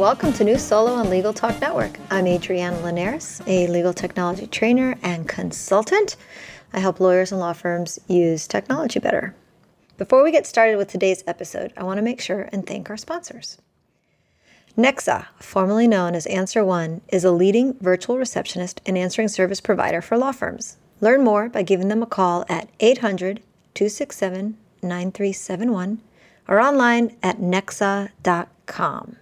Welcome to New Solo on Legal Talk Network. I'm Adriana Linares, a legal technology trainer and consultant. I help lawyers and law firms use technology better. Before we get started with today's episode, I want to make sure and thank our sponsors. Nexa, formerly known as Answer One, is a leading virtual receptionist and answering service provider for law firms. Learn more by giving them a call at 800 267 9371 or online at nexa.com.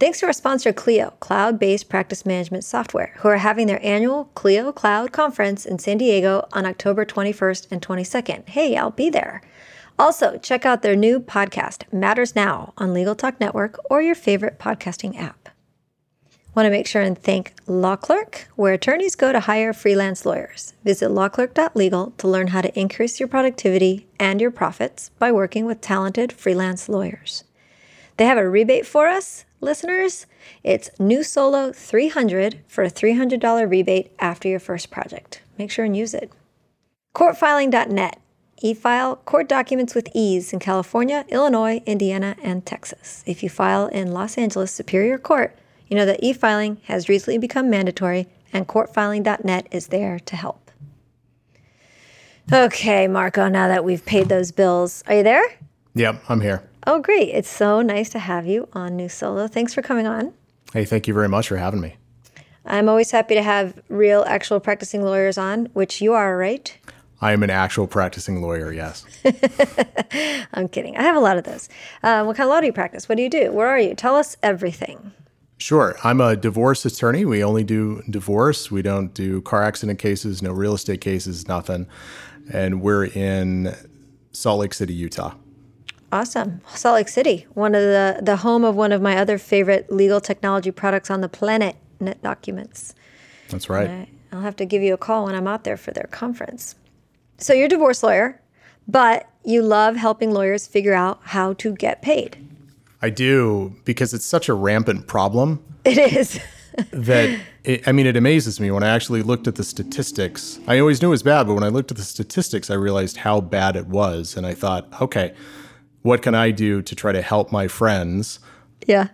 Thanks to our sponsor, Clio, cloud based practice management software, who are having their annual Clio Cloud Conference in San Diego on October 21st and 22nd. Hey, I'll be there. Also, check out their new podcast, Matters Now, on Legal Talk Network or your favorite podcasting app. Want to make sure and thank Law Clerk, where attorneys go to hire freelance lawyers. Visit lawclerk.legal to learn how to increase your productivity and your profits by working with talented freelance lawyers. They have a rebate for us listeners, it's New Solo 300 for a $300 rebate after your first project. Make sure and use it. Courtfiling.net. E-file court documents with ease in California, Illinois, Indiana, and Texas. If you file in Los Angeles Superior Court, you know that e-filing has recently become mandatory and courtfiling.net is there to help. Okay, Marco, now that we've paid those bills, are you there? Yep, I'm here. Oh, great. It's so nice to have you on New Solo. Thanks for coming on. Hey, thank you very much for having me. I'm always happy to have real, actual practicing lawyers on, which you are, right? I am an actual practicing lawyer, yes. I'm kidding. I have a lot of those. Uh, what kind of law do you practice? What do you do? Where are you? Tell us everything. Sure. I'm a divorce attorney. We only do divorce. We don't do car accident cases, no real estate cases, nothing. And we're in Salt Lake City, Utah. Awesome. Salt Lake City, one of the, the home of one of my other favorite legal technology products on the planet, Net Documents. That's right. I, I'll have to give you a call when I'm out there for their conference. So you're a divorce lawyer, but you love helping lawyers figure out how to get paid. I do because it's such a rampant problem. It is. that it, I mean, it amazes me when I actually looked at the statistics. I always knew it was bad, but when I looked at the statistics, I realized how bad it was, and I thought, okay, what can I do to try to help my friends? Yeah.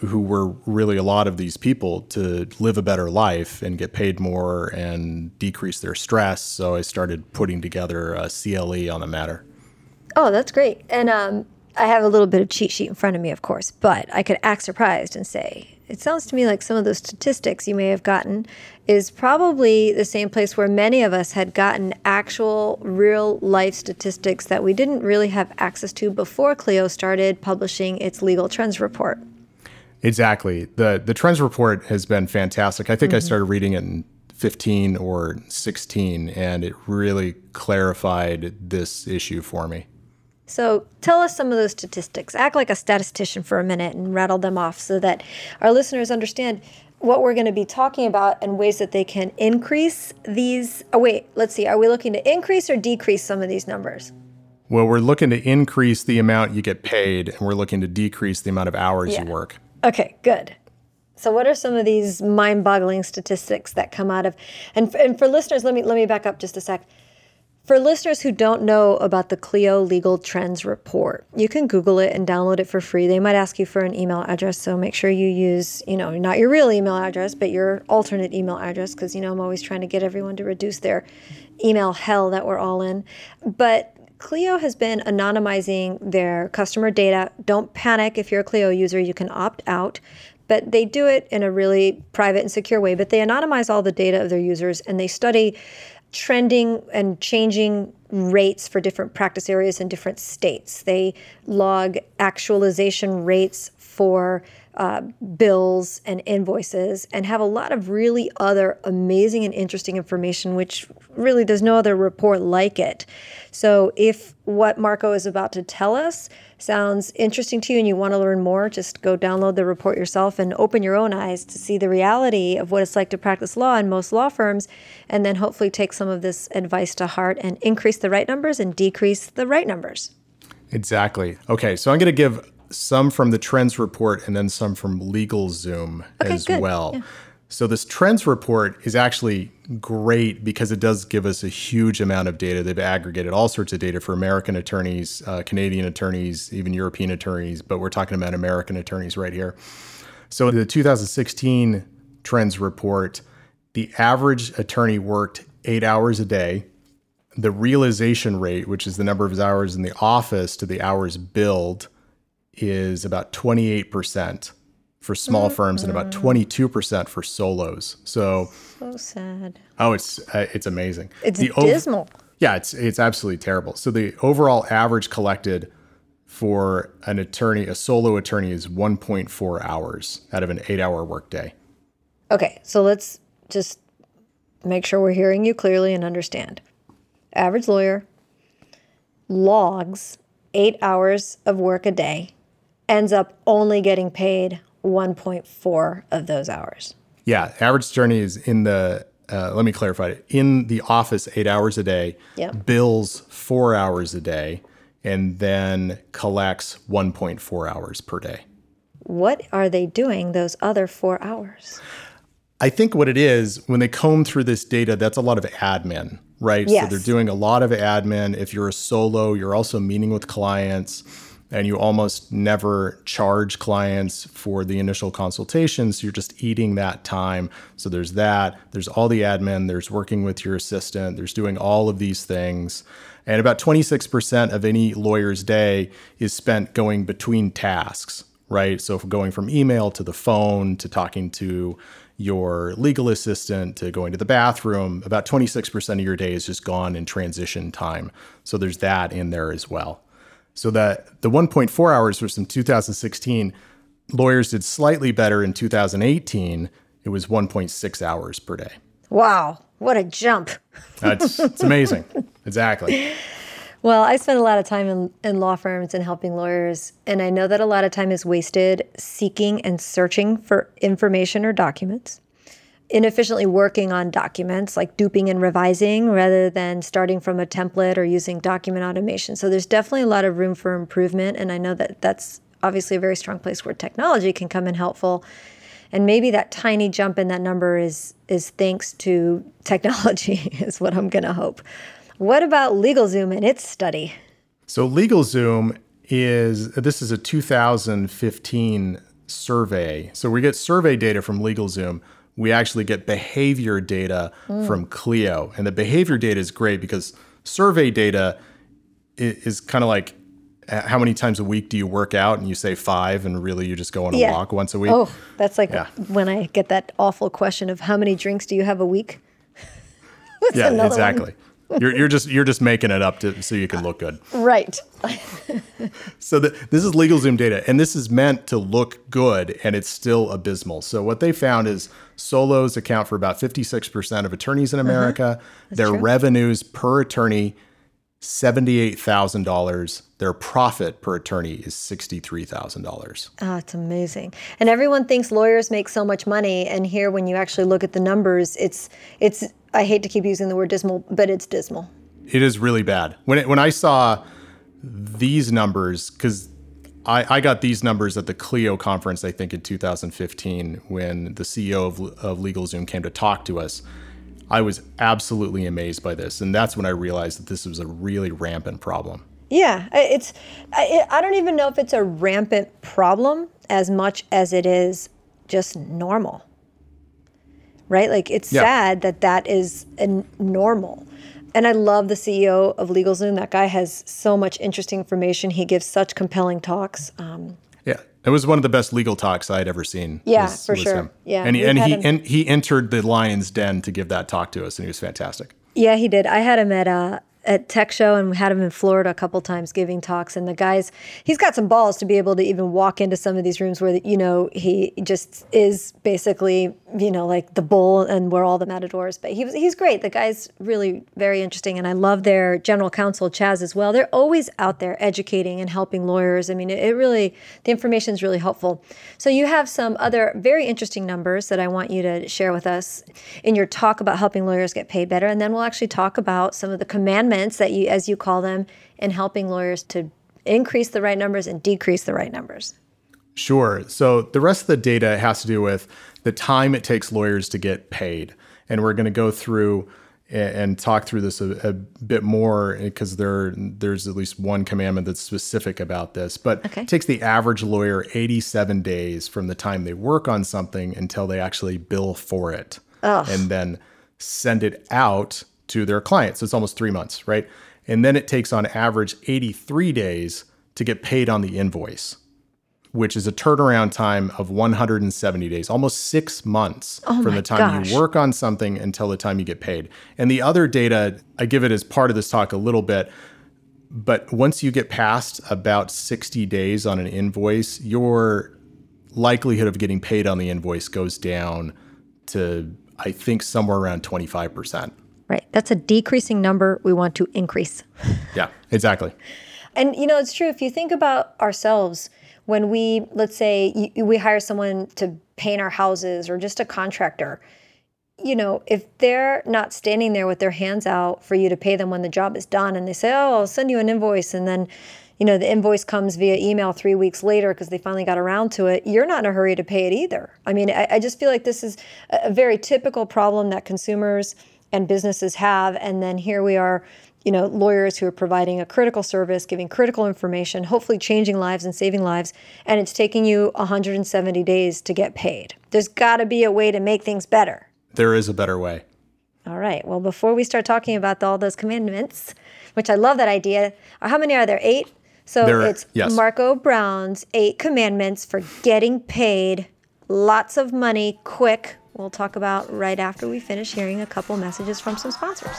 Who were really a lot of these people to live a better life and get paid more and decrease their stress. So I started putting together a CLE on the matter. Oh, that's great. And um, I have a little bit of cheat sheet in front of me, of course, but I could act surprised and say, it sounds to me like some of those statistics you may have gotten is probably the same place where many of us had gotten actual real life statistics that we didn't really have access to before Clio started publishing its legal trends report. Exactly. The the trends report has been fantastic. I think mm-hmm. I started reading it in 15 or 16 and it really clarified this issue for me. So tell us some of those statistics. Act like a statistician for a minute and rattle them off so that our listeners understand what we're going to be talking about and ways that they can increase these. Oh, wait, let's see. Are we looking to increase or decrease some of these numbers? Well, we're looking to increase the amount you get paid, and we're looking to decrease the amount of hours yeah. you work. Okay, good. So, what are some of these mind-boggling statistics that come out of? And, and for listeners, let me let me back up just a sec. For listeners who don't know about the Clio Legal Trends Report, you can Google it and download it for free. They might ask you for an email address, so make sure you use, you know, not your real email address, but your alternate email address, because, you know, I'm always trying to get everyone to reduce their email hell that we're all in. But Clio has been anonymizing their customer data. Don't panic if you're a Clio user, you can opt out. But they do it in a really private and secure way. But they anonymize all the data of their users and they study trending and changing rates for different practice areas in different states. They log actualization rates for uh, bills and invoices and have a lot of really other amazing and interesting information, which really there's no other report like it. So if what Marco is about to tell us sounds interesting to you and you want to learn more, just go download the report yourself and open your own eyes to see the reality of what it's like to practice law in most law firms, and then hopefully take some of this advice to heart and increase the right numbers and decrease the right numbers. Exactly. Okay, so I'm going to give some from the trends report and then some from LegalZoom okay, as good. well. Yeah. So this trends report is actually great because it does give us a huge amount of data. They've aggregated all sorts of data for American attorneys, uh, Canadian attorneys, even European attorneys, but we're talking about American attorneys right here. So the 2016 trends report, the average attorney worked eight hours a day. The realization rate, which is the number of hours in the office to the hours billed, is about 28% for small firms and about 22% for solos. So So sad. oh it's uh, it's amazing. It's The ov- dismal. yeah, it's it's absolutely terrible. So the overall average collected for an attorney, a solo attorney is 1.4 hours out of an 8-hour workday. Okay, so let's just make sure we're hearing you clearly and understand. Average lawyer logs eight hours of work a day, ends up only getting paid 1.4 of those hours. Yeah, average attorney is in the uh, let me clarify it. In the office 8 hours a day, Yep. bills 4 hours a day and then collects 1.4 hours per day. What are they doing those other four hours? I think what it is when they comb through this data, that's a lot of admin, right? Yes. So they're doing a lot of admin. If you're a solo, you're also meeting with clients and you almost never charge clients for the initial consultations. You're just eating that time. So there's that. There's all the admin. There's working with your assistant. There's doing all of these things. And about 26% of any lawyer's day is spent going between tasks, right? So going from email to the phone to talking to your legal assistant to going to the bathroom, about 26% of your day is just gone in transition time. So there's that in there as well. So that the 1.4 hours was in 2016. Lawyers did slightly better in 2018. It was 1.6 hours per day. Wow, what a jump. That's it's amazing. Exactly. Well, I spend a lot of time in, in law firms and helping lawyers, and I know that a lot of time is wasted seeking and searching for information or documents, inefficiently working on documents like duping and revising rather than starting from a template or using document automation. So there's definitely a lot of room for improvement, and I know that that's obviously a very strong place where technology can come in helpful. And maybe that tiny jump in that number is is thanks to technology, is what I'm going to hope. What about LegalZoom and its study? So LegalZoom is this is a 2015 survey. So we get survey data from LegalZoom. We actually get behavior data from Clio, and the behavior data is great because survey data i- is kind of like uh, how many times a week do you work out, and you say five, and really you just go on a Yeah. walk once a week. Oh, that's like Yeah. when I get that awful question of how many drinks do you have a week? Yeah, exactly. one. You're, you're just you're just making it up to so you can look good. Right. So the, this is LegalZoom data, and this is meant to look good, and it's still abysmal. So what they found is solos account for about 56% of attorneys in uh-huh. America. Their true. revenues per attorney, $78,000. Their profit per attorney is $63,000. Oh, ah, it's amazing. And everyone thinks lawyers make so much money, and here, when you actually look at the numbers, it's it's. I hate to keep using the word dismal, but it's dismal. It is really bad. When it, when I saw these numbers, because I, I got these numbers at the Clio conference, I think in 2015, when the CEO of, of LegalZoom came to talk to us. I was absolutely amazed by this, and that's when I realized that this was a really rampant problem. Yeah, it's. I, I don't even know if it's a rampant problem as much as it is just normal. Right? Like it's Yeah. sad that that is a n- normal. And I love the CEO of LegalZoom. That guy has so much interesting information. He gives such compelling talks. Um, it was one of the best legal talks I had ever seen. Yeah, was- for was sure. him. Yeah, and he and he and he entered the lion's den to give that talk to us, and he was fantastic. Yeah, he did. I had him at uh, at Tech Show and we had him in Florida a couple times giving talks. And the guys, he's got some balls to be able to even walk into some of these rooms where, you know, he just is basically, you know, like the bull and where all the matadors. But he was, he's great. The guy's really very interesting. And I love their general counsel, Chas, as well. They're always out there educating and helping lawyers. I mean, it, it really, the information is really helpful. So you have some other very interesting numbers that I want you to share with us in your talk about helping lawyers get paid better. And then we'll actually talk about some of the commandments that you, as you call them, in helping lawyers to increase the right numbers and decrease the right numbers. Sure. So the rest of the data has to do with the time it takes lawyers to get paid. And we're going to go through and talk through this a, a bit more eh, because there there's at least one commandment that's specific about this. But okay. it takes the average lawyer 87 days from the time they work on something until they actually bill for it, Ugh. and then send it out to their clients. So it's almost three months, right? And then it takes on average 83 days to get paid on the invoice which is a turnaround time of 170 days, almost six months oh from the time gosh. you work on something until the time you get paid. And the other data, I give it as part of this talk a little bit, but once you get past about 60 days on an invoice, your likelihood of getting paid on the invoice goes down to, I think, somewhere around 25%. Right. That's a decreasing number we want to increase. yeah, exactly. And, you know, it's true. If you think about ourselves, when we, let's say, we hire someone to paint our houses or just a contractor, you know, if they're not standing there with their hands out for you to pay them when the job is done and they say, oh, I'll send you an invoice and then, you know, the invoice comes via email three weeks later because they finally got around to it, you're not in a hurry to pay it either. I mean, I, I just feel like this is a very typical problem that consumers and businesses have. And then here we are you know, lawyers who are providing a critical service, giving critical information, hopefully changing lives and saving lives, and it's taking you 170 days to get paid. There's got to be a way to make things better. There is a better way. All right. Well, before we start talking about all those commandments, which I love that idea, uh, how many are there? Eight? So there, it's yes. Marco Brown's eight commandments for getting paid lots of money quick. We'll talk about right after we finish hearing a couple messages from some sponsors.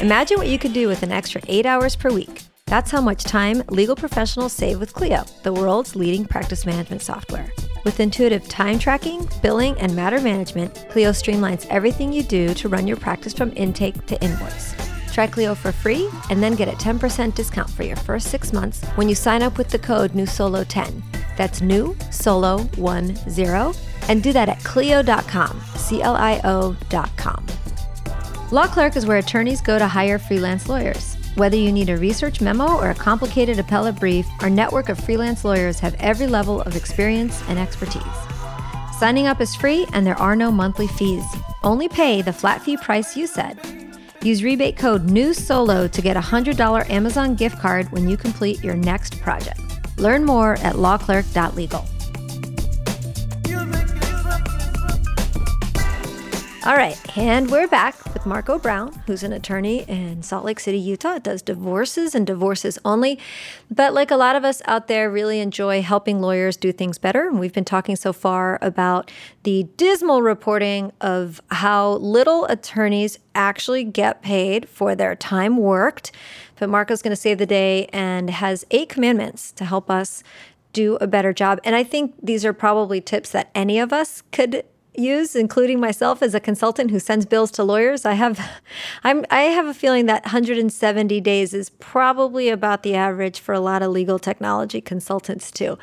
Imagine what you could do with an extra eight hours per week. That's how much time legal professionals save with Clio, the world's leading practice management software. With intuitive time tracking, billing, and matter management, Clio streamlines everything you do to run your practice from intake to invoice. Try Clio for free and then get a 10% discount for your first six months when you sign up with the code NewSolo10. That's new solo 10 and do that at Clio.com, C L I O.com. Law Clerk is where attorneys go to hire freelance lawyers. Whether you need a research memo or a complicated appellate brief, our network of freelance lawyers have every level of experience and expertise. Signing up is free and there are no monthly fees. Only pay the flat fee price you set. Use rebate code NEWSOLO to get a $100 Amazon gift card when you complete your next project. Learn more at lawclerk.legal. All right, and we're back with Marco Brown, who's an attorney in Salt Lake City, Utah. Does divorces and divorces only. But like a lot of us out there, really enjoy helping lawyers do things better. And we've been talking so far about the dismal reporting of how little attorneys actually get paid for their time worked. But Marco's going to save the day and has eight commandments to help us do a better job. And I think these are probably tips that any of us could use, including myself as a consultant who sends bills to lawyers, I have, I'm, I have a feeling that 170 days is probably about the average for a lot of legal technology consultants too.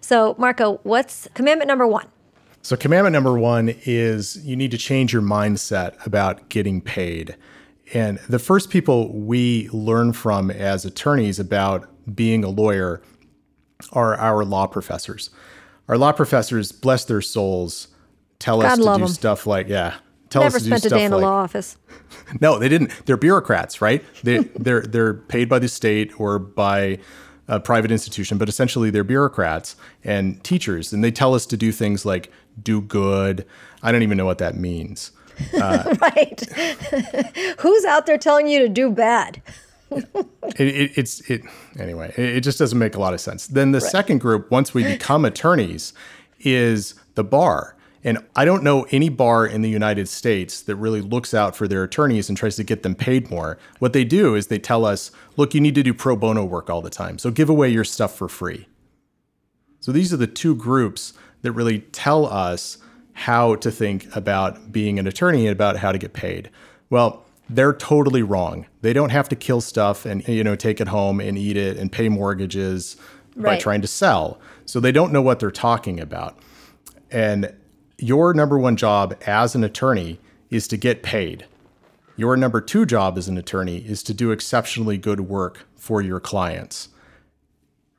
So, Marco, what's commandment number one? So, commandment number one is you need to change your mindset about getting paid. And the first people we learn from as attorneys about being a lawyer are our law professors. Our law professors, bless their souls, tell God us to do them. stuff like yeah. Tell Never us to spent do a day in like, a law office. no, they didn't. They're bureaucrats, right? They they're they're paid by the state or by a private institution, but essentially they're bureaucrats and teachers, and they tell us to do things like do good. I don't even know what that means. Uh, right? Who's out there telling you to do bad? it, it, it's it anyway. It, it, just doesn't make a lot of sense. Then the right. second group, once we become attorneys, is the bar And I don't know any bar in the United States that really looks out for their attorneys and tries to get them paid more. What they do is they tell us, look, you need to do pro bono work all the time. So give away your stuff for free. So these are the two groups that really tell us how to think about being an attorney and about how to get paid. Well, they're totally wrong. They don't have to kill stuff and you know take it home and eat it and pay mortgages right. by trying to sell. So they don't know what they're talking about. And your number one job as an attorney is to get paid. Your number two job as an attorney is to do exceptionally good work for your clients.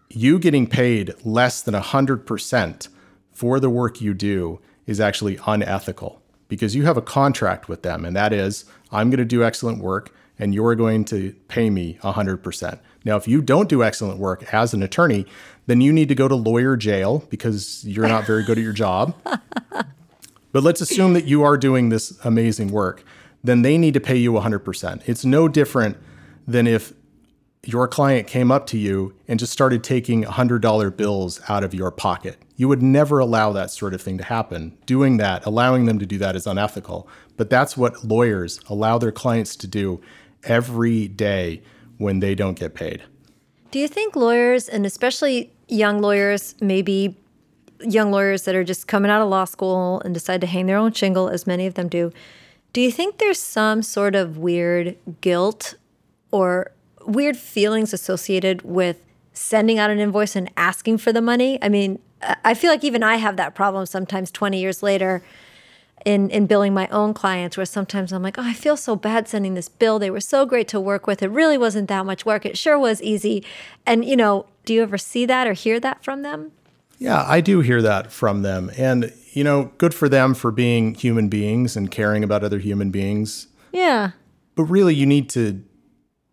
You getting paid less than 100% for the work you do is actually unethical because you have a contract with them, and that is, I'm going to do excellent work and you're going to pay me 100%. Now, if you don't do excellent work as an attorney, then you need to go to lawyer jail because you're not very good at your job. but let's assume that you are doing this amazing work. Then they need to pay you 100%. It's no different than if your client came up to you and just started taking $100 bills out of your pocket. You would never allow that sort of thing to happen. Doing that, allowing them to do that is unethical. But that's what lawyers allow their clients to do every day when they don't get paid. Do you think lawyers, and especially young lawyers, maybe young lawyers that are just coming out of law school and decide to hang their own shingle, as many of them do, do you think there's some sort of weird guilt or weird feelings associated with sending out an invoice and asking for the money? I mean, I feel like even I have that problem sometimes 20 years later in in billing my own clients where sometimes I'm like, "Oh, I feel so bad sending this bill. They were so great to work with. It really wasn't that much work. It sure was easy." And, you know, do you ever see that or hear that from them? Yeah, I do hear that from them. And, you know, good for them for being human beings and caring about other human beings. Yeah. But really you need to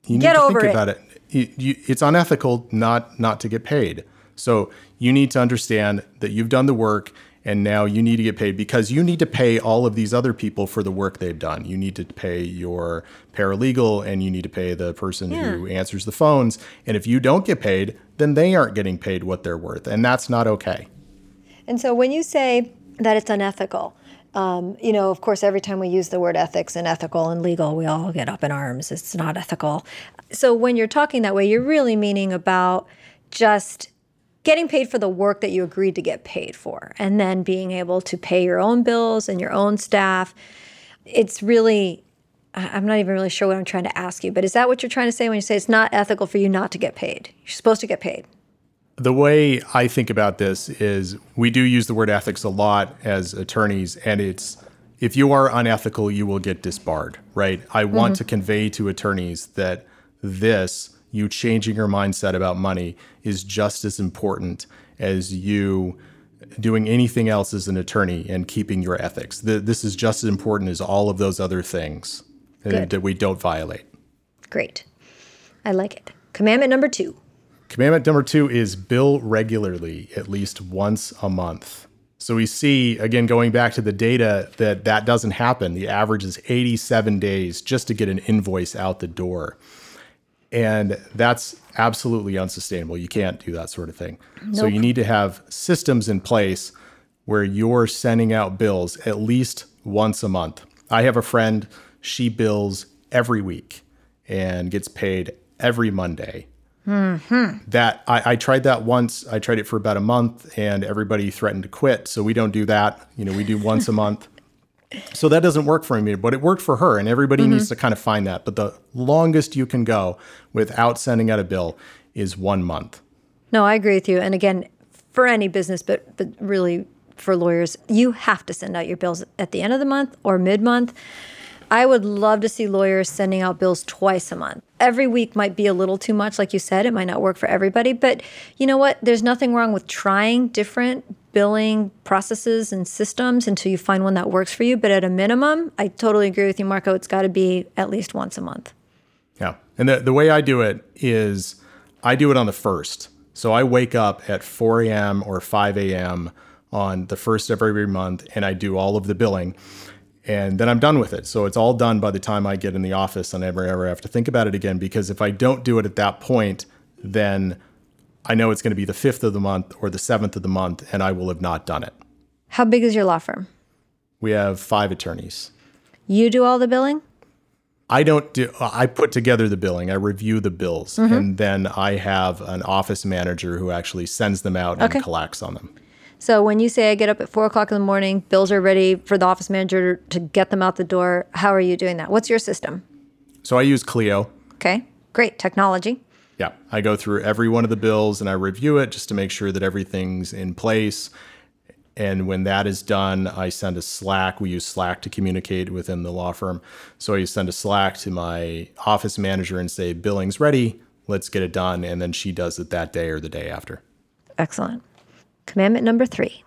you get need to think it. about it. You, you, it's unethical not not to get paid. So you need to understand that you've done the work and now you need to get paid because you need to pay all of these other people for the work they've done. You need to pay your paralegal and you need to pay the person yeah. who answers the phones. And if you don't get paid, then they aren't getting paid what they're worth. And that's not okay. And so when you say that it's unethical, um, you know, of course, every time we use the word ethics and ethical and legal, we all get up in arms. It's not ethical. So when you're talking that way, you're really meaning about just getting paid for the work that you agreed to get paid for and then being able to pay your own bills and your own staff. It's really I'm not even really sure what I'm trying to ask you, but is that what you're trying to say when you say it's not ethical for you not to get paid? You're supposed to get paid. The way I think about this is we do use the word ethics a lot as attorneys, and it's if you are unethical, you will get disbarred, right? I want mm-hmm. to convey to attorneys that this, you changing your mindset about money, is just as important as you doing anything else as an attorney and keeping your ethics. this is just as important as all of those other things that we don't violate. Great. I like it. Commandment number two Commandment number two is bill regularly, at least once a month. So we see, again, going back to the data, that that doesn't happen. The average is 87 days just to get an invoice out the door. And that's absolutely unsustainable. You can't do that sort of thing. Nope. So you need to have systems in place where you're sending out bills at least once a month. I have a friend, she bills every week and gets paid every Monday Mm-hmm. That I, I, tried that once. I tried it for about a month, and everybody threatened to quit. So we don't do that. You know, we do once a month. So that doesn't work for me, but it worked for her, and everybody mm-hmm. needs to kind of find that. But the longest you can go without sending out a bill is one month. No, I agree with you. And again, for any business, but but really for lawyers, you have to send out your bills at the end of the month or mid month. I would love to see lawyers sending out bills twice a month. Every week might be a little too much, like you said. It might not work for everybody. But you know what? There's nothing wrong with trying different billing processes and systems until you find one that works for you. But at a minimum, I totally agree with you, Marco. It's got to be at least once a month. Yeah. And the, the way I do it is I do it on the first. So I wake up at 4 a.m. or 5 a.m. on the first of every month and I do all of the billing and then I'm done with it. So it's all done by the time I get in the office and I never ever have to think about it again because if I don't do it at that point, then I know it's going to be the 5th of the month or the 7th of the month and I will have not done it. How big is your law firm? We have five attorneys. You do all the billing? I don't do, I put together the billing, I review the bills, Mm-hmm. and then I have an office manager who actually sends them out and Okay. collects on them. So when you say I get up at four o'clock in the morning, bills are ready for the office manager to get them out the door. How are you doing that? What's your system? So I use Clio. Okay, great technology. Yeah, I go through every one of the bills and I review it just to make sure that everything's in place. And when that is done, I send a Slack. We use Slack to communicate within the law firm. So I send a Slack to my office manager and say, billing's ready, let's get it done. And then she does it that day or the day after. Excellent. Commandment number three.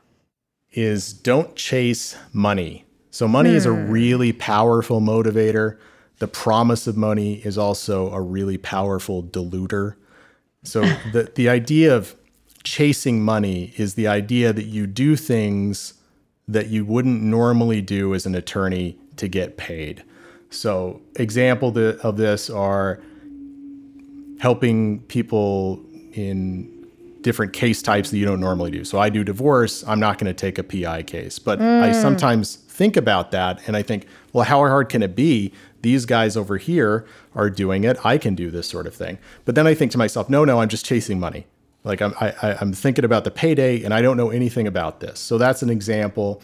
is don't chase money. So money is a hmm. really powerful motivator. The promise of money is also a really powerful diluter. So the the idea of chasing money is the idea that you do things that you wouldn't normally do as an attorney to get paid. So example of this are helping people in different case types that you don't normally do. So I do divorce, I'm not going to take a PI case. But I mm. sometimes think about that and I think, well, how hard can it be? These guys over here are doing it. I can do this sort of thing. But then I think to myself, no, no, I'm just chasing money. Like I'm, I, I- I'm thinking about the payday and I don't know anything about this. So that's an example.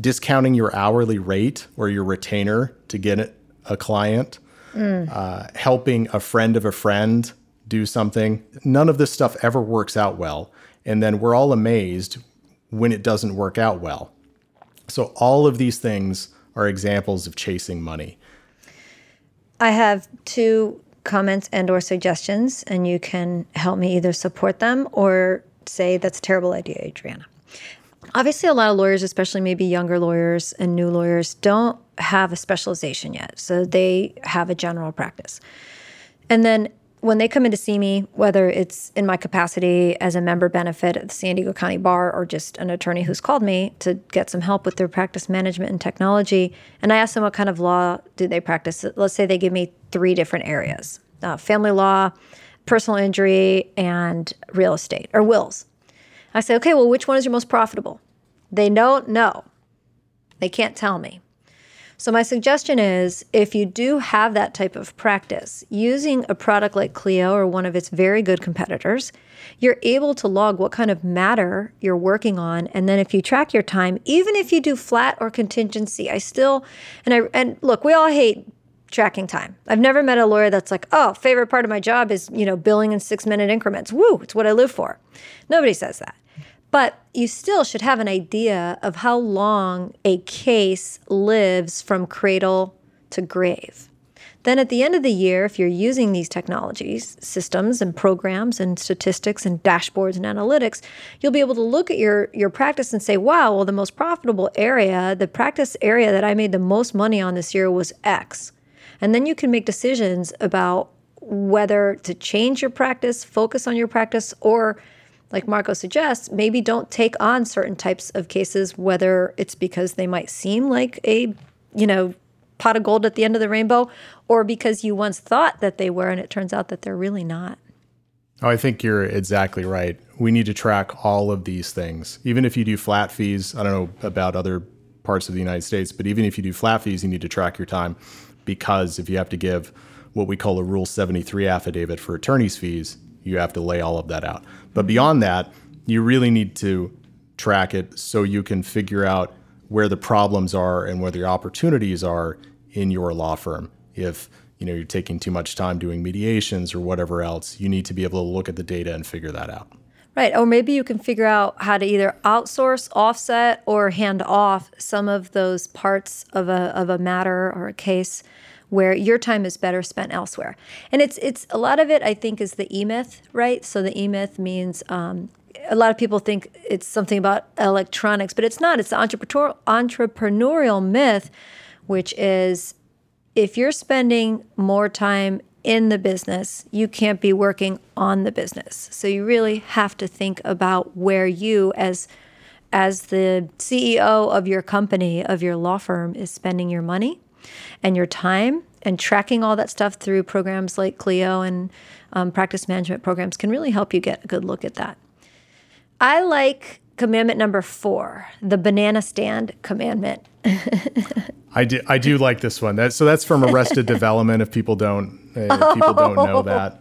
Discounting your hourly rate or your retainer to get it- a client uh, helping a friend of a friend do something. None of this stuff ever works out well. And then we're all amazed when it doesn't work out well. So, all of these things are examples of chasing money. I have two comments and or suggestions, and you can help me either support them or say that's a terrible idea, Adriana. Obviously, a lot of lawyers, especially maybe younger lawyers and new lawyers, don't have a specialization yet. So they have a general practice. And then when they come in to see me, whether it's in my capacity as a member benefit at the San Diego County Bar or just an attorney who's called me to get some help with their practice management and technology, and I ask them what kind of law do they practice. Let's say they give me three different areas uh, family law, personal injury, and real estate or wills. I say, okay, well, which one is your most profitable? They don't know. They can't tell me. So, my suggestion is if you do have that type of practice, using a product like Clio or one of its very good competitors, you're able to log what kind of matter you're working on. And then if you track your time, even if you do flat or contingency, I still, and I, and look, we all hate tracking time. I've never met a lawyer that's like, oh, favorite part of my job is, you know, billing in six minute increments. Woo, it's what I live for. Nobody says that. But you still should have an idea of how long a case lives from cradle to grave. Then at the end of the year, if you're using these technologies, systems and programs and statistics and dashboards and analytics, you'll be able to look at your, your practice and say, wow, well, the most profitable area, the practice area that I made the most money on this year was X. And then you can make decisions about whether to change your practice, focus on your practice, or like Marco suggests, maybe don't take on certain types of cases, whether it's because they might seem like a, you know, pot of gold at the end of the rainbow, or because you once thought that they were and it turns out that they're really not. Oh, I think you're exactly right. We need to track all of these things. Even if you do flat fees, I don't know about other parts of the United States, but even if you do flat fees, you need to track your time because if you have to give what we call a Rule 73 affidavit for attorney's fees, you have to lay all of that out. But beyond that, you really need to track it so you can figure out where the problems are and where the opportunities are in your law firm. If you know you're taking too much time doing mediations or whatever else, you need to be able to look at the data and figure that out. Right. Or maybe you can figure out how to either outsource, offset, or hand off some of those parts of a, of a matter or a case where your time is better spent elsewhere. And it's it's a lot of it I think is the E myth, right? So the E myth means um, a lot of people think it's something about electronics, but it's not. It's the entrepreneur, entrepreneurial myth, which is if you're spending more time in the business, you can't be working on the business. So you really have to think about where you as as the CEO of your company, of your law firm is spending your money and your time and tracking all that stuff through programs like Clio and um, practice management programs can really help you get a good look at that. I like commandment number four, the banana stand commandment. I do I do like this one. That, so that's from Arrested Development. If people don't if people don't know that,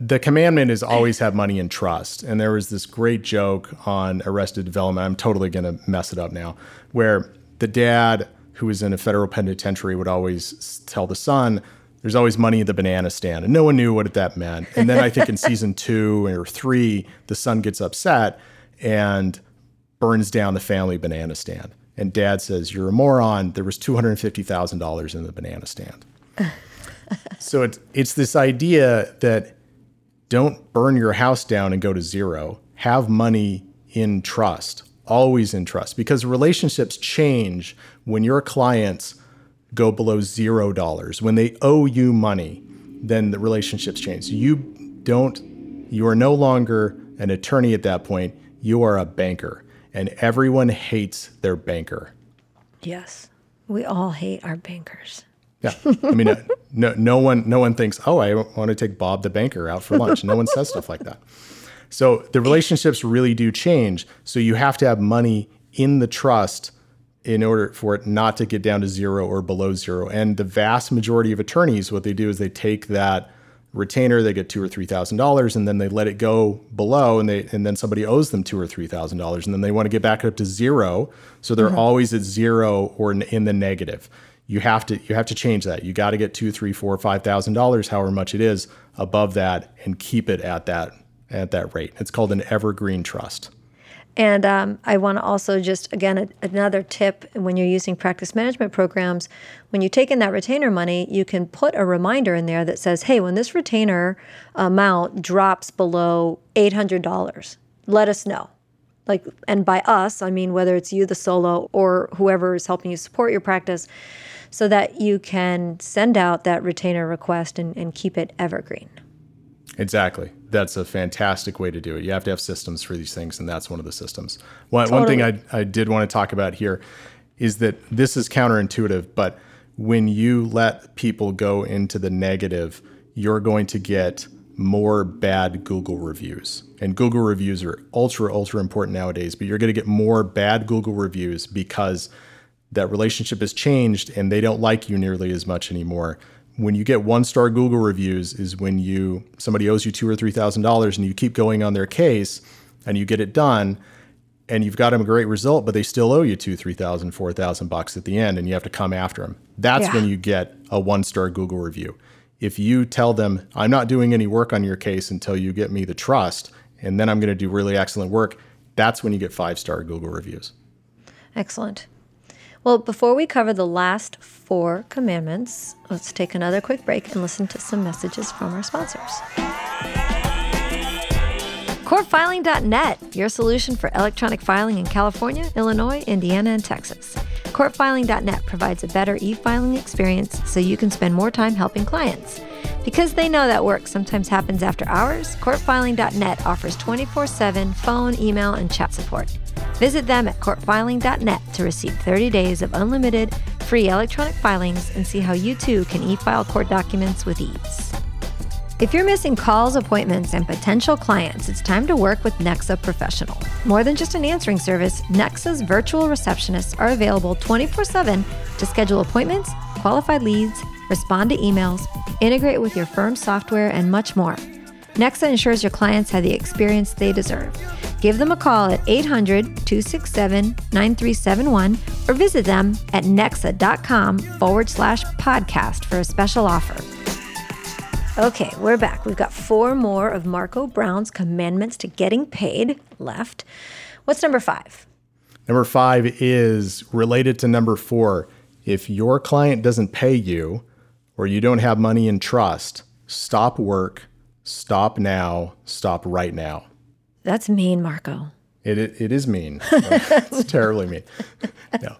the commandment is always have money in trust. And there was this great joke on Arrested Development. I'm totally going to mess it up now, where the dad who was in a federal penitentiary would always tell the son, there's always money at the banana stand. And no one knew what that meant. And then I think in season two or three, the son gets upset and burns down the family banana stand. And dad says, You're a moron. There was $250,000 in the banana stand. so it's, it's this idea that don't burn your house down and go to zero. Have money in trust, always in trust, because relationships change when your clients go below zero dollars. When they owe you money, then the relationships change. You don't, you are no longer an attorney at that point. You are a banker, and everyone hates their banker. Yes, we all hate our bankers. Yeah, I mean, uh, no, no one, no one thinks, oh, I want to take Bob the banker out for lunch. No one says stuff like that. So the relationships really do change. So you have to have money in the trust in order for it not to get down to zero or below zero. And the vast majority of attorneys, what they do is they take that retainer, they get two or three thousand dollars, and then they let it go below, and they and then somebody owes them two or three thousand dollars, and then they want to get back up to zero, so they're mm-hmm. always at zero or in, in the negative you have to you have to change that. You got to get two, three, four, five thousand dollars, however much it is, above that, and keep it at that at that rate. It's called an evergreen trust. And um, I want to also just again a, another tip when you're using practice management programs, when you take in that retainer money, you can put a reminder in there that says, "Hey, when this retainer amount drops below eight hundred dollars, let us know." Like, and by us, I mean whether it's you, the solo, or whoever is helping you support your practice so that you can send out that retainer request and, and keep it evergreen. Exactly. That's a fantastic way to do it. You have to have systems for these things, and that's one of the systems. One, totally. one thing I, I did want to talk about here is that this is counterintuitive, but when you let people go into the negative, you're going to get more bad Google reviews. And Google reviews are ultra, ultra important nowadays, but you're going to get more bad Google reviews because that relationship has changed and they don't like you nearly as much anymore. When you get one star Google reviews is when you somebody owes you two or three thousand dollars and you keep going on their case and you get it done and you've got them a great result, but they still owe you two, three thousand, four thousand bucks at the end, and you have to come after them. That's yeah. when you get a one star Google review. If you tell them, I'm not doing any work on your case until you get me the trust, and then I'm going to do really excellent work, that's when you get five star Google reviews. Excellent. Well, before we cover the last four commandments, let's take another quick break and listen to some messages from our sponsors. CourtFiling.net, your solution for electronic filing in California, Illinois, Indiana, and Texas. CourtFiling.net provides a better e filing experience so you can spend more time helping clients. Because they know that work sometimes happens after hours, CourtFiling.net offers 24 7 phone, email, and chat support. Visit them at courtfiling.net to receive 30 days of unlimited free electronic filings and see how you too can e file court documents with ease. If you're missing calls, appointments, and potential clients, it's time to work with Nexa Professional. More than just an answering service, Nexa's virtual receptionists are available 24 7 to schedule appointments, qualify leads, respond to emails, integrate with your firm's software, and much more. Nexa ensures your clients have the experience they deserve. Give them a call at 800 267 9371 or visit them at nexa.com forward slash podcast for a special offer. Okay, we're back. We've got four more of Marco Brown's commandments to getting paid left. What's number five? Number five is related to number four. If your client doesn't pay you or you don't have money in trust, stop work, stop now, stop right now. That's mean, Marco. It, it, it is mean. it's terribly mean. No.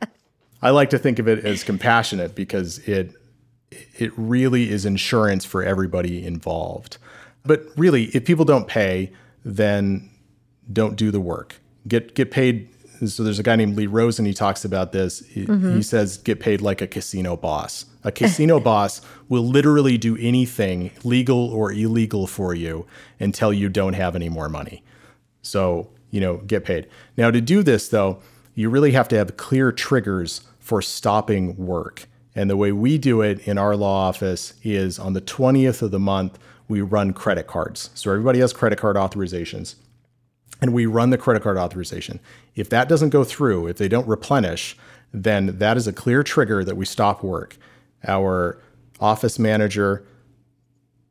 I like to think of it as compassionate because it it really is insurance for everybody involved. But really, if people don't pay, then don't do the work. Get get paid. So there's a guy named Lee Rosen, and He talks about this. He, mm-hmm. he says get paid like a casino boss. A casino boss will literally do anything, legal or illegal, for you until you don't have any more money. So you know, get paid. Now to do this though, you really have to have clear triggers for stopping work. And the way we do it in our law office is on the 20th of the month, we run credit cards. So everybody has credit card authorizations. And we run the credit card authorization. If that doesn't go through, if they don't replenish, then that is a clear trigger that we stop work. Our office manager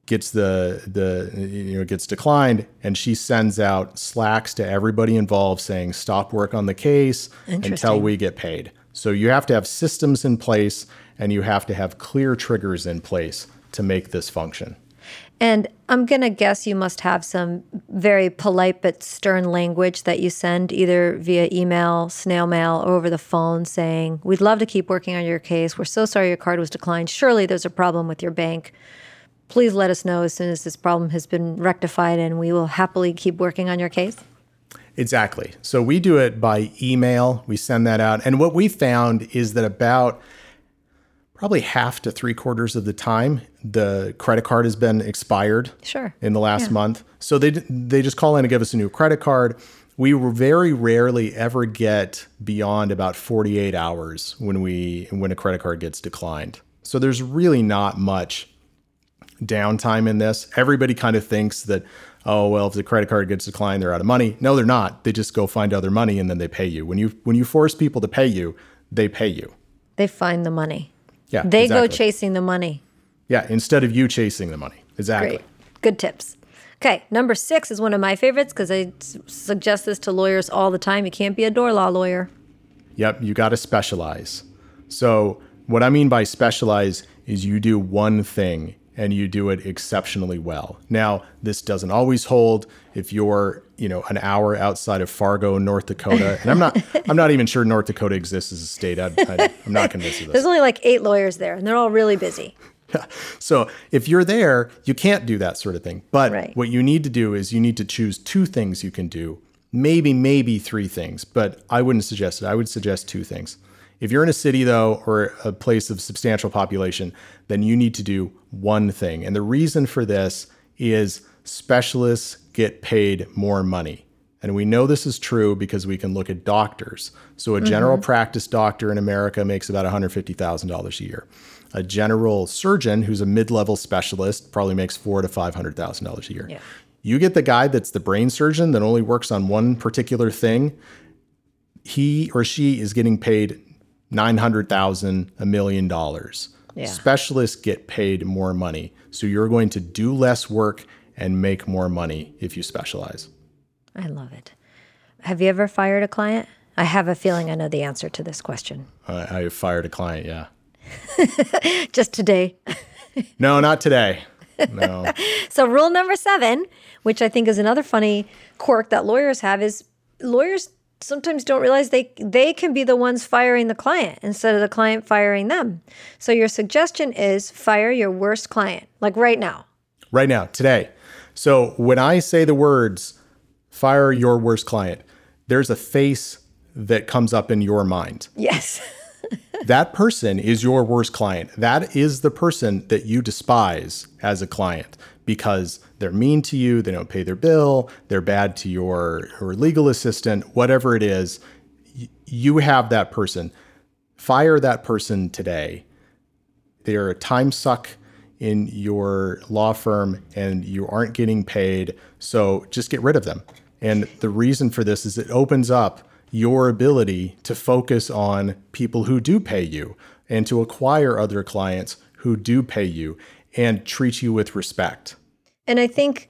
gets the the you know gets declined and she sends out slacks to everybody involved saying stop work on the case until we get paid. So you have to have systems in place and you have to have clear triggers in place to make this function. And I'm going to guess you must have some very polite but stern language that you send either via email, snail mail, or over the phone saying, We'd love to keep working on your case. We're so sorry your card was declined. Surely there's a problem with your bank. Please let us know as soon as this problem has been rectified, and we will happily keep working on your case. Exactly. So we do it by email, we send that out. And what we found is that about probably half to three quarters of the time the credit card has been expired sure. in the last yeah. month. So they they just call in and give us a new credit card. We very rarely ever get beyond about 48 hours when we when a credit card gets declined. So there's really not much downtime in this. Everybody kind of thinks that oh well if the credit card gets declined they're out of money. No they're not. They just go find other money and then they pay you. When you when you force people to pay you they pay you. They find the money yeah. They exactly. go chasing the money. Yeah, instead of you chasing the money. Exactly. Great. Good tips. Okay, number six is one of my favorites because I suggest this to lawyers all the time. You can't be a door law lawyer. Yep, you got to specialize. So, what I mean by specialize is you do one thing and you do it exceptionally well. Now, this doesn't always hold if you're, you know, an hour outside of Fargo, North Dakota. And I'm not I'm not even sure North Dakota exists as a state. I, am not convinced of this. There's only like 8 lawyers there and they're all really busy. So, if you're there, you can't do that sort of thing. But right. what you need to do is you need to choose two things you can do. Maybe maybe three things, but I wouldn't suggest it. I would suggest two things. If you're in a city, though, or a place of substantial population, then you need to do one thing. And the reason for this is specialists get paid more money. And we know this is true because we can look at doctors. So, a general mm-hmm. practice doctor in America makes about $150,000 a year. A general surgeon who's a mid level specialist probably makes four to $500,000 a year. Yeah. You get the guy that's the brain surgeon that only works on one particular thing, he or she is getting paid 900,000, a million dollars. Yeah. Specialists get paid more money. So you're going to do less work and make more money if you specialize. I love it. Have you ever fired a client? I have a feeling I know the answer to this question. I, I fired a client, yeah. Just today. no, not today. No. so, rule number seven, which I think is another funny quirk that lawyers have, is lawyers sometimes don't realize they they can be the ones firing the client instead of the client firing them. So your suggestion is fire your worst client, like right now. Right now, today. So when I say the words fire your worst client, there's a face that comes up in your mind. Yes. that person is your worst client. That is the person that you despise as a client because they're mean to you, they don't pay their bill, they're bad to your, your legal assistant, whatever it is, you have that person. Fire that person today. They're a time suck in your law firm and you aren't getting paid. So just get rid of them. And the reason for this is it opens up your ability to focus on people who do pay you and to acquire other clients who do pay you and treat you with respect. And I think,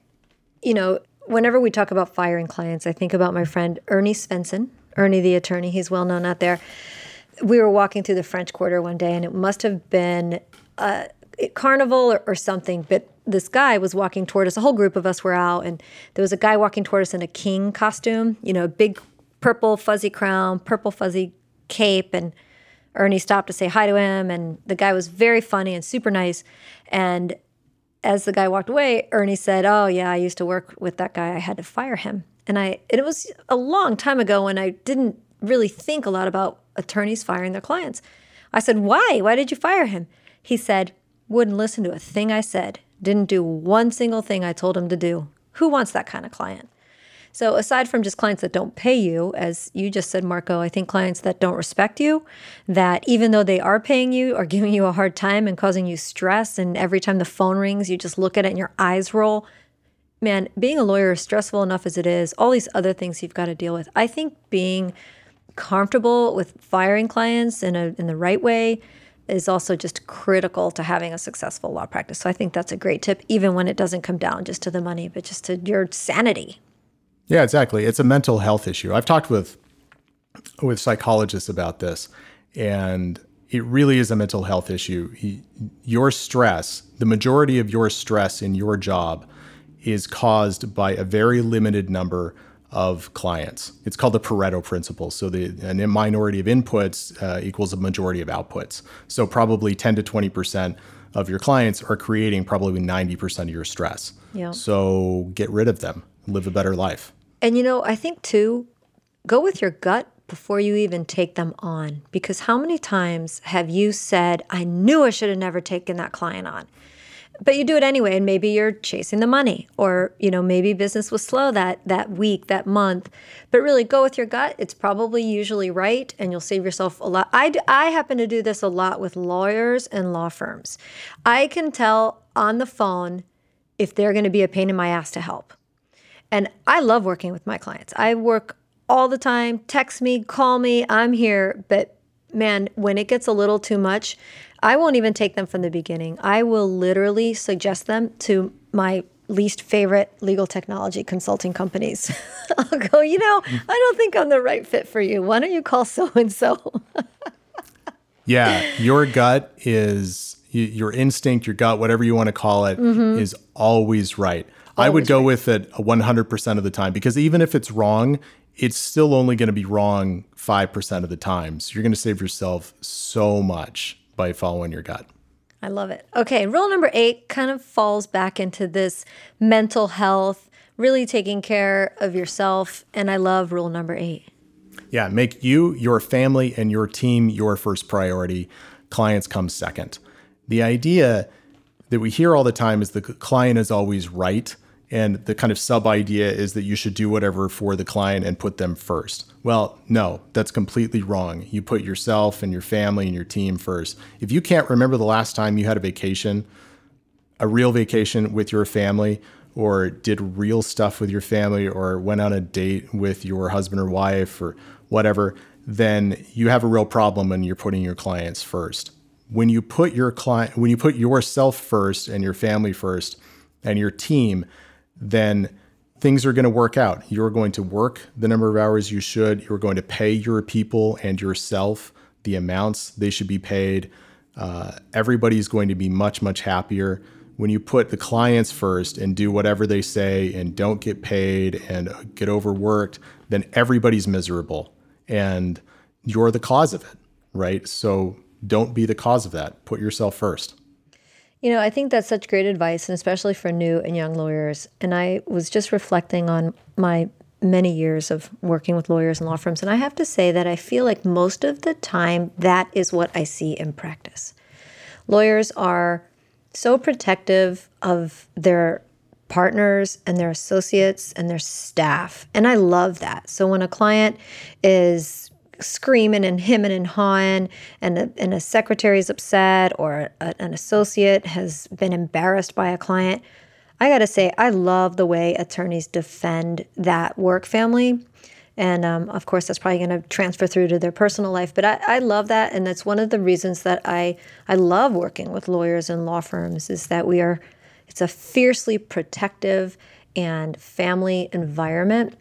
you know, whenever we talk about firing clients, I think about my friend Ernie Svenson, Ernie the attorney. He's well known out there. We were walking through the French Quarter one day, and it must have been uh, a carnival or, or something, but this guy was walking toward us. A whole group of us were out, and there was a guy walking toward us in a king costume, you know, big purple fuzzy crown, purple fuzzy cape, and Ernie stopped to say hi to him, and the guy was very funny and super nice. And as the guy walked away, Ernie said, "Oh yeah, I used to work with that guy. I had to fire him." And I and it was a long time ago when I didn't really think a lot about attorneys firing their clients. I said, "Why? Why did you fire him?" He said, "Wouldn't listen to a thing I said. Didn't do one single thing I told him to do. Who wants that kind of client?" So, aside from just clients that don't pay you, as you just said, Marco, I think clients that don't respect you, that even though they are paying you, are giving you a hard time and causing you stress. And every time the phone rings, you just look at it and your eyes roll. Man, being a lawyer is stressful enough as it is, all these other things you've got to deal with. I think being comfortable with firing clients in, a, in the right way is also just critical to having a successful law practice. So I think that's a great tip, even when it doesn't come down just to the money, but just to your sanity. Yeah, exactly. It's a mental health issue. I've talked with with psychologists about this, and it really is a mental health issue. Your stress, the majority of your stress in your job, is caused by a very limited number of clients. It's called the Pareto principle. So the a minority of inputs uh, equals a majority of outputs. So probably 10 to 20 percent of your clients are creating probably 90 percent of your stress. Yeah. So get rid of them. Live a better life. And you know, I think too, go with your gut before you even take them on. Because how many times have you said, I knew I should have never taken that client on? But you do it anyway, and maybe you're chasing the money, or you know, maybe business was slow that that week, that month. But really, go with your gut. It's probably usually right, and you'll save yourself a lot. I, I happen to do this a lot with lawyers and law firms. I can tell on the phone if they're going to be a pain in my ass to help. And I love working with my clients. I work all the time. Text me, call me, I'm here. But man, when it gets a little too much, I won't even take them from the beginning. I will literally suggest them to my least favorite legal technology consulting companies. I'll go, you know, I don't think I'm the right fit for you. Why don't you call so and so? Yeah, your gut is your instinct, your gut, whatever you want to call it, mm-hmm. is always right. I would go right. with it 100% of the time because even if it's wrong, it's still only going to be wrong 5% of the times. you're going to save yourself so much by following your gut. I love it. Okay, rule number eight kind of falls back into this mental health, really taking care of yourself. And I love rule number eight. Yeah, make you, your family, and your team your first priority. Clients come second. The idea that we hear all the time is the client is always right. And the kind of sub idea is that you should do whatever for the client and put them first. Well, no, that's completely wrong. You put yourself and your family and your team first. If you can't remember the last time you had a vacation, a real vacation with your family, or did real stuff with your family, or went on a date with your husband or wife, or whatever, then you have a real problem and you're putting your clients first. When you put your client, when you put yourself first and your family first and your team, then things are going to work out. You're going to work the number of hours you should. You're going to pay your people and yourself the amounts they should be paid. Uh, everybody's going to be much, much happier. When you put the clients first and do whatever they say and don't get paid and get overworked, then everybody's miserable. And you're the cause of it, right? So don't be the cause of that. Put yourself first. You know, I think that's such great advice, and especially for new and young lawyers. And I was just reflecting on my many years of working with lawyers and law firms, and I have to say that I feel like most of the time that is what I see in practice. Lawyers are so protective of their partners and their associates and their staff. And I love that. So when a client is screaming and hemming and hawing, and a, and a secretary is upset or a, an associate has been embarrassed by a client. I got to say, I love the way attorneys defend that work family. And um, of course, that's probably going to transfer through to their personal life. But I, I love that. And that's one of the reasons that I, I love working with lawyers and law firms is that we are, it's a fiercely protective and family environment.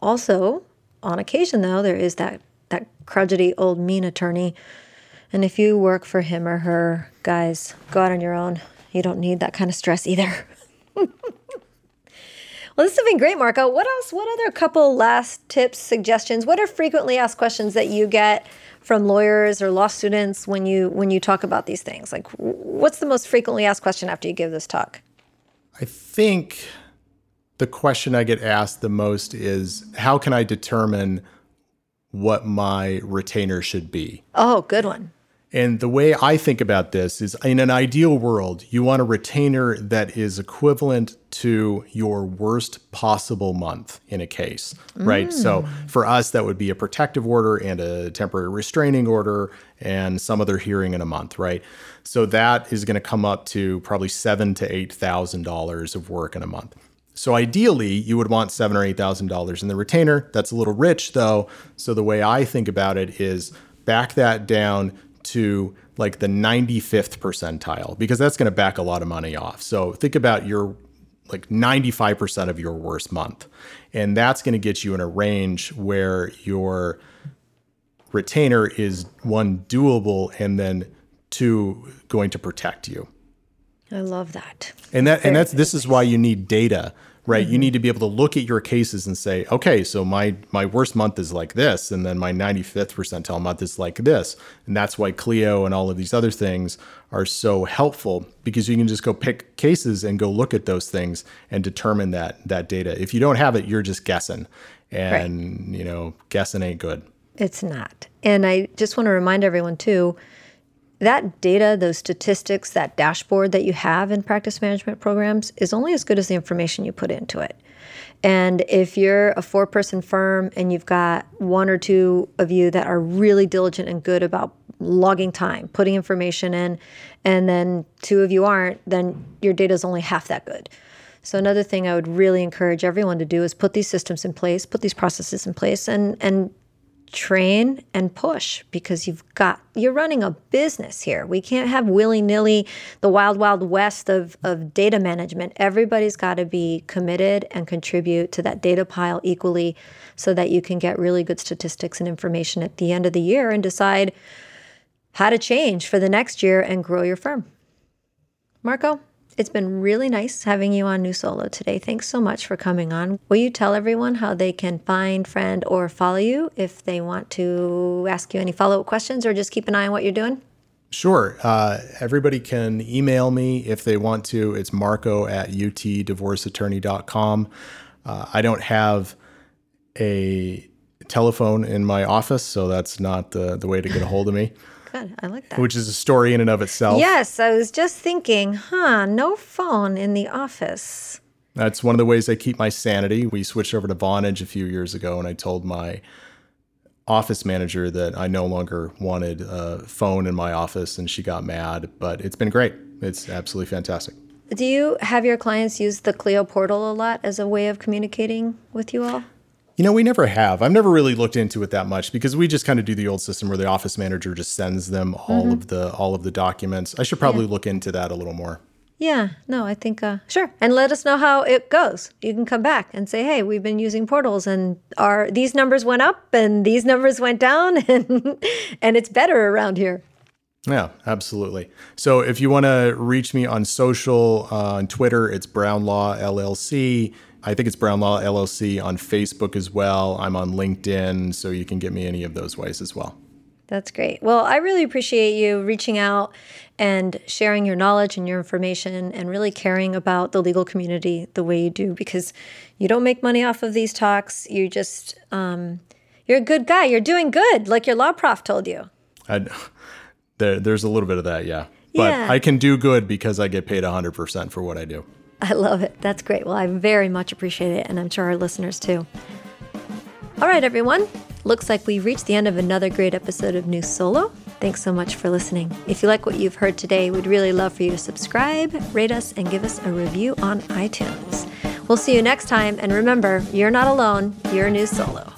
Also, on occasion, though, there is that that crudgety old mean attorney. And if you work for him or her, guys, go out on your own. You don't need that kind of stress either. well, this has been great, Marco. What else? What other couple last tips, suggestions? What are frequently asked questions that you get from lawyers or law students when you when you talk about these things? Like, what's the most frequently asked question after you give this talk? I think the question I get asked the most is, how can I determine what my retainer should be. Oh, good one. And the way I think about this is in an ideal world, you want a retainer that is equivalent to your worst possible month in a case, right? So mm. for us, that would be a protective order and a temporary restraining order and some other hearing in a month, right? So that is going to come up to probably seven to eight thousand dollars of work in a month. So ideally, you would want seven or eight thousand dollars in the retainer. That's a little rich, though. So the way I think about it is back that down to like the 95th percentile because that's going to back a lot of money off. So think about your like 95% of your worst month. And that's going to get you in a range where your retainer is one doable and then two going to protect you. I love that. And that and that's this is why you need data, right? You mm-hmm. need to be able to look at your cases and say, okay, so my my worst month is like this, and then my 95th percentile month is like this, and that's why Clio and all of these other things are so helpful because you can just go pick cases and go look at those things and determine that that data. If you don't have it, you're just guessing, and you know, guessing ain't good. It's not. And I just want to remind everyone too that data, those statistics, that dashboard that you have in practice management programs is only as good as the information you put into it. And if you're a four person firm and you've got one or two of you that are really diligent and good about logging time, putting information in, and then two of you aren't, then your data is only half that good. So another thing I would really encourage everyone to do is put these systems in place, put these processes in place and and train and push because you've got you're running a business here. We can't have willy-nilly the wild wild west of of data management. Everybody's got to be committed and contribute to that data pile equally so that you can get really good statistics and information at the end of the year and decide how to change for the next year and grow your firm. Marco, it's been really nice having you on New Solo today. Thanks so much for coming on. Will you tell everyone how they can find, friend, or follow you if they want to ask you any follow up questions or just keep an eye on what you're doing? Sure. Uh, everybody can email me if they want to. It's marco at utdivorceattorney.com. Uh, I don't have a telephone in my office, so that's not the, the way to get a hold of me, Good. I like that. which is a story in and of itself. Yes, I was just thinking, huh, no phone in the office. That's one of the ways I keep my sanity. We switched over to Vonage a few years ago, and I told my office manager that I no longer wanted a phone in my office, and she got mad. But it's been great. It's absolutely fantastic. Do you have your clients use the Clio portal a lot as a way of communicating with you all? You know, we never have. I've never really looked into it that much because we just kind of do the old system where the office manager just sends them all of the all of the documents. I should probably look into that a little more. Yeah, no, I think uh, sure, and let us know how it goes. You can come back and say, "Hey, we've been using portals, and our these numbers went up, and these numbers went down, and and it's better around here." Yeah, absolutely. So if you want to reach me on social, uh, on Twitter, it's Brown Law LLC. I think it's Brown Law LLC on Facebook as well. I'm on LinkedIn, so you can get me any of those ways as well. That's great. Well, I really appreciate you reaching out and sharing your knowledge and your information and really caring about the legal community the way you do because you don't make money off of these talks. You just, um, you're a good guy. You're doing good, like your law prof told you. I, there, there's a little bit of that, yeah. But Yeah. I can do good because I get paid 100% for what I do. I love it. That's great. Well, I very much appreciate it, and I'm sure our listeners too. All right, everyone. Looks like we've reached the end of another great episode of New Solo. Thanks so much for listening. If you like what you've heard today, we'd really love for you to subscribe, rate us, and give us a review on iTunes. We'll see you next time, and remember, you're not alone, you're New Solo.